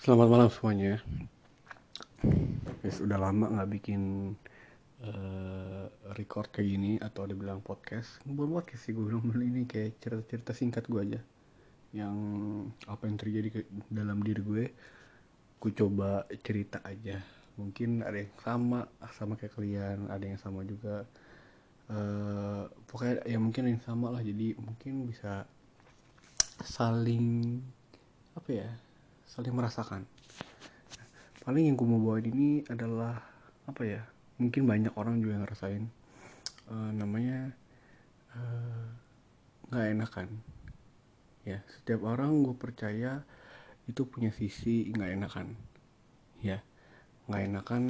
Selamat malam semuanya. Guys, udah lama nggak bikin uh, record kayak gini atau dibilang podcast. Bukan podcast sih gue bilang ini kayak cerita-cerita singkat gue aja. Yang apa yang terjadi ke dalam diri gue, gue coba cerita aja. Mungkin ada yang sama, sama kayak kalian, ada yang sama juga. Uh, pokoknya ya mungkin yang sama lah. Jadi mungkin bisa saling apa ya saling merasakan. Paling yang gue mau bawain ini adalah apa ya mungkin banyak orang juga yang ngerasain. Uh, namanya eh, nggak uh, enakan. Ya setiap orang gue percaya itu punya sisi nggak enakan. Ya nggak enakan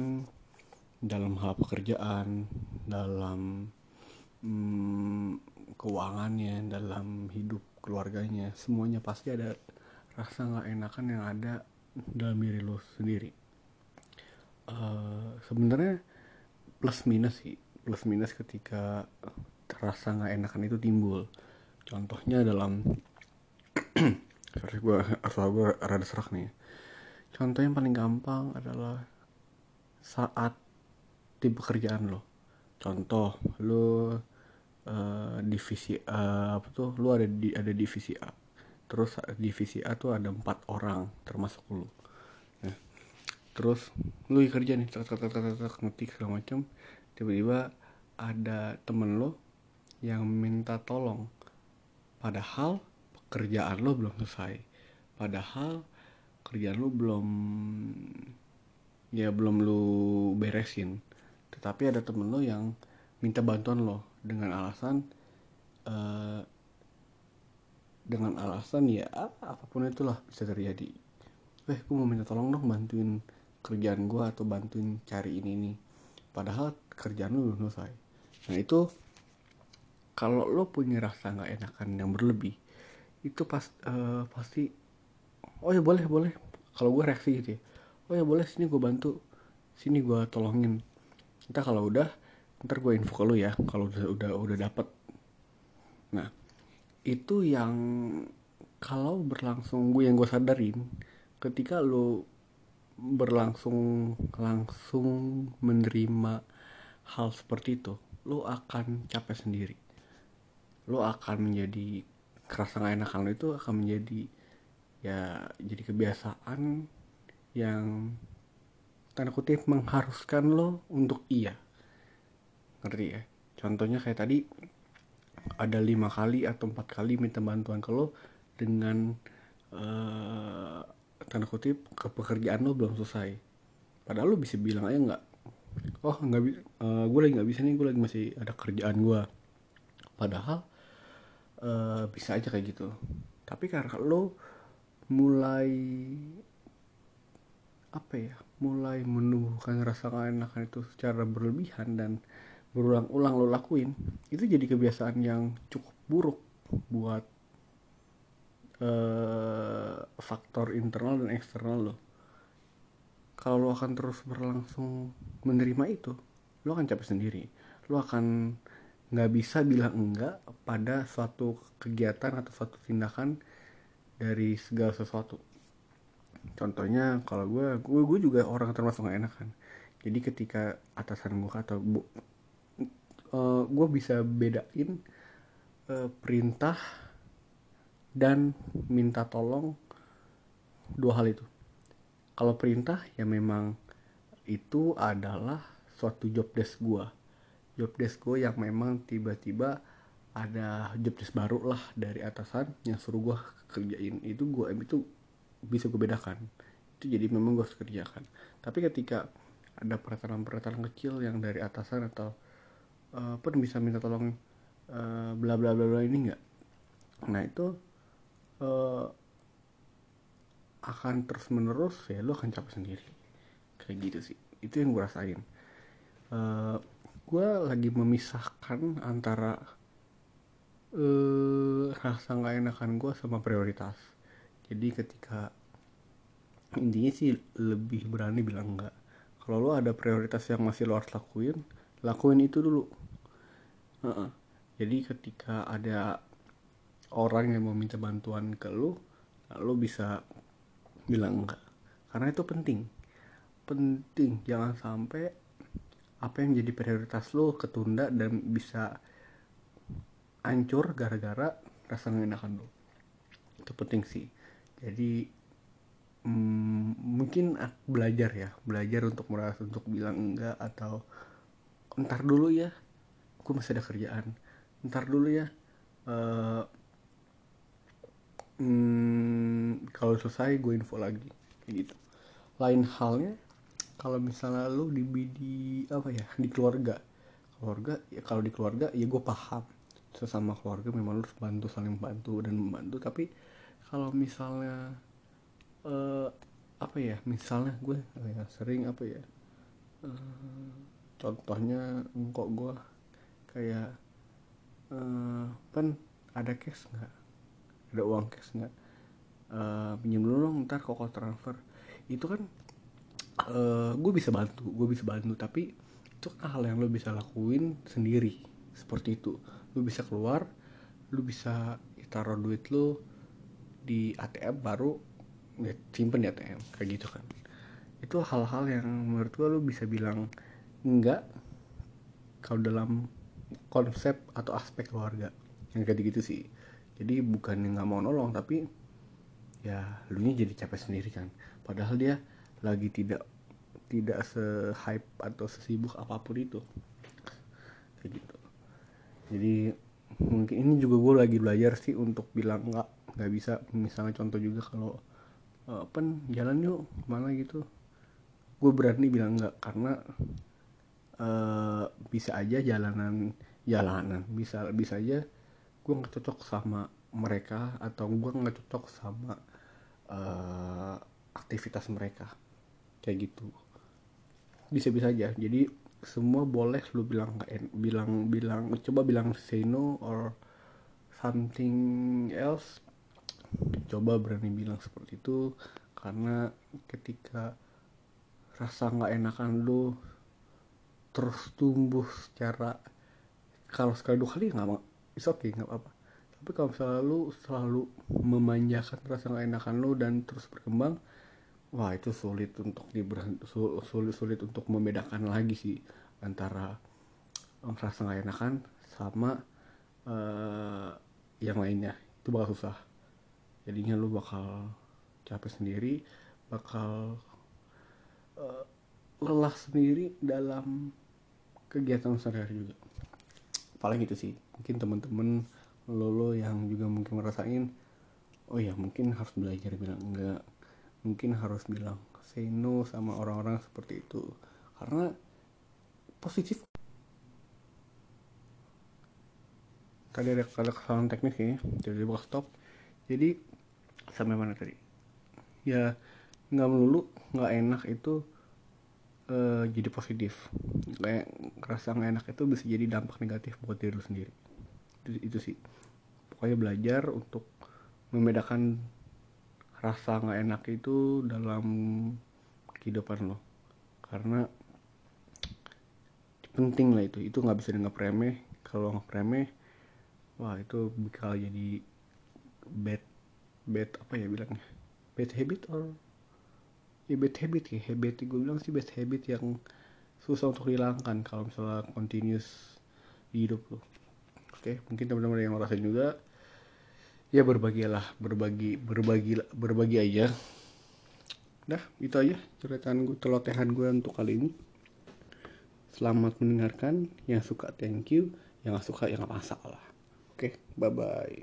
dalam hal pekerjaan dalam hmm, keuangannya dalam hidup keluarganya semuanya pasti ada rasa nggak enakan yang ada dalam diri lo sendiri? Uh, sebenarnya plus minus sih. Plus minus ketika rasa nggak enakan itu timbul. Contohnya dalam sorry gue asal gue rada serak nih. Contoh yang paling gampang adalah saat di pekerjaan lo. Contoh lo uh, divisi uh, apa tuh? Lo ada di ada divisi A terus divisi A tuh ada empat orang termasuk lu. Nah, terus lu kerja nih tak tak tak tak tak ngetik segala macam tiba-tiba ada temen lo yang minta tolong. Padahal pekerjaan lo belum selesai. Padahal kerjaan lo belum ya belum lu beresin. Tetapi ada temen lo yang minta bantuan lo dengan alasan uh, dengan alasan ya apa pun itulah bisa terjadi. Eh gue mau minta tolong dong bantuin kerjaan gue atau bantuin cari ini nih. Padahal kerjaan lu belum selesai. Nah itu kalau lo punya rasa nggak enakan yang berlebih itu pas uh, pasti oh ya boleh boleh. Kalau gue reaksi gitu ya oh ya boleh sini gue bantu sini gue tolongin. Entah kalau udah ntar gue info ke lo ya kalau udah udah udah dapet. Nah itu yang kalau berlangsung gue yang gue sadarin ketika lo berlangsung langsung menerima hal seperti itu lo akan capek sendiri. Lo akan menjadi kerasa gak enakan lo itu akan menjadi ya jadi kebiasaan yang tanda kutip mengharuskan lo untuk iya. Ngerti ya? Contohnya kayak tadi ada lima kali atau empat kali minta bantuan ke lo dengan uh, tanda kutip ke pekerjaan lo belum selesai. Padahal lo bisa bilang aja nggak oh nggak uh, eh, gue lagi nggak bisa nih gue lagi masih ada kerjaan gue padahal uh, bisa aja kayak gitu. Tapi karena lo mulai apa ya mulai menumbuhkan rasa enakan itu secara berlebihan dan berulang-ulang lo lakuin itu jadi kebiasaan yang cukup buruk buat uh, faktor internal dan eksternal lo. Kalau lo akan terus berlangsung menerima itu lo akan capek sendiri. Lo akan nggak bisa bilang enggak pada suatu kegiatan atau suatu tindakan dari segala sesuatu. Contohnya kalau gue gue juga orang termasuk gak enak kan jadi ketika atasan gue atau uh, eh, gue bisa bedain uh, perintah dan minta tolong dua hal itu. Kalau perintah ya memang itu adalah suatu job desk gue job desk gue yang memang tiba-tiba ada job desk baru lah dari atasan yang suruh gue kerjain. Itu gue itu bisa gue bedakan. Itu jadi memang gue harus kerjakan. Tapi ketika ada peraturan-peraturan kecil yang dari atasan atau uh, pun bisa minta tolong uh, bla bla bla bla ini enggak nah itu uh, akan terus menerus ya lo akan capek sendiri. Kayak gitu sih. Itu yang gue rasain. Uh, gue lagi memisahkan antara uh, rasa nggak enakan gue sama prioritas. Jadi ketika intinya sih lebih berani bilang enggak kalau lo ada prioritas yang masih lo harus lakuin lakuin itu dulu uh-uh. jadi ketika ada orang yang mau minta bantuan ke lu lu bisa bilang enggak. Karena itu penting. Penting jangan sampai apa yang jadi prioritas lo ketunda dan bisa hancur gara-gara rasa enakan lo itu penting sih. Jadi hmm, mungkin belajar ya. Belajar untuk merasa untuk bilang enggak atau ntar dulu ya gue masih ada kerjaan. Ntar dulu ya. Uh, hmm, kalau selesai gue info lagi. Kayak gitu. Lain halnya kalau misalnya lu di, di apa ya di keluarga. Keluarga ya kalau di keluarga ya gue paham. Sesama keluarga memang lu harus bantu saling bantu dan membantu. Tapi kalau misalnya uh, apa ya misalnya gue ya, sering apa ya uh, contohnya kok gue kayak uh, kan ada cash nggak? Ada uang cash nggak? Uh, pinjam dulu dong ntar kok transfer. Itu kan uh, gue bisa bantu gue bisa bantu tapi itu kan hal yang lo bisa lakuin sendiri seperti itu. Lo bisa keluar lo bisa taruh duit lo di ATM baru ya, simpen di ATM kayak gitu kan. Itu hal-hal yang menurut gue lo bisa bilang enggak kalau dalam konsep atau aspek keluarga. Yang kayak gitu sih. Jadi bukan nggak mau nolong tapi ya lu nya jadi capek sendiri kan. Padahal dia lagi tidak tidak se-hype atau sesibuk apa pun itu. Kayak gitu. Jadi mungkin ini juga gue lagi belajar sih untuk bilang nggak nggak bisa. Misalnya contoh juga kalau uh, pen jalan yuk mana gitu. Gue berani bilang nggak karena uh, bisa aja jalanan jalanan. Bisa bisa aja gue nggak cocok sama mereka atau gue nggak cocok sama uh, aktivitas mereka. Kayak gitu. Bisa-bisa aja. Jadi semua boleh lu bilang bilang bilang coba bilang say no or something else. Coba berani bilang seperti itu karena ketika rasa nggak enakan lu terus tumbuh secara kalau sekali dua kali nggak mau is okay, nggak apa-apa. Tapi kalau misalnya lu selalu memanjakan rasa nggak enakan lu dan terus berkembang wah itu sulit untuk diberhenti sulit sulit untuk membedakan lagi sih antara rasa nggak enakan sama uh, yang lainnya. Itu bakal susah. Jadinya lu bakal capek sendiri bakal uh, lelah sendiri dalam kegiatan sehari-hari juga. Paling itu sih mungkin teman-teman lo lo yang juga mungkin ngerasain oh ya mungkin harus belajar bilang enggak. Mungkin harus bilang say no sama orang-orang seperti itu. Karena positif. Tadi ada ada kesalahan teknis ya jadi bakal stop. Jadi sampai mana tadi? Ya nggak melulu nggak enak itu uh, jadi positif. Kayak rasa nggak enak itu bisa jadi dampak negatif buat diri lu sendiri. Itu, itu sih. Pokoknya belajar untuk membedakan rasa nggak enak itu dalam kehidupan lo. Karena penting lah itu. Itu nggak bisa dianggap remeh. Kalau nggak remeh wah itu bakal jadi bad bad apa ya bilangnya? Bad habit or ya bad habit ya. Habit gue bilang sih bad habit yang susah untuk dihilangkan kalau misalnya continuous di hidup lo oke mungkin teman-teman yang ngerasain juga ya berbagilah berbagi berbagi berbagi aja. Dah itu aja ceritaan gue telotehan gue untuk kali ini. Selamat mendengarkan. Yang suka thank you. Yang gak suka ya gak masalah. Oke bye bye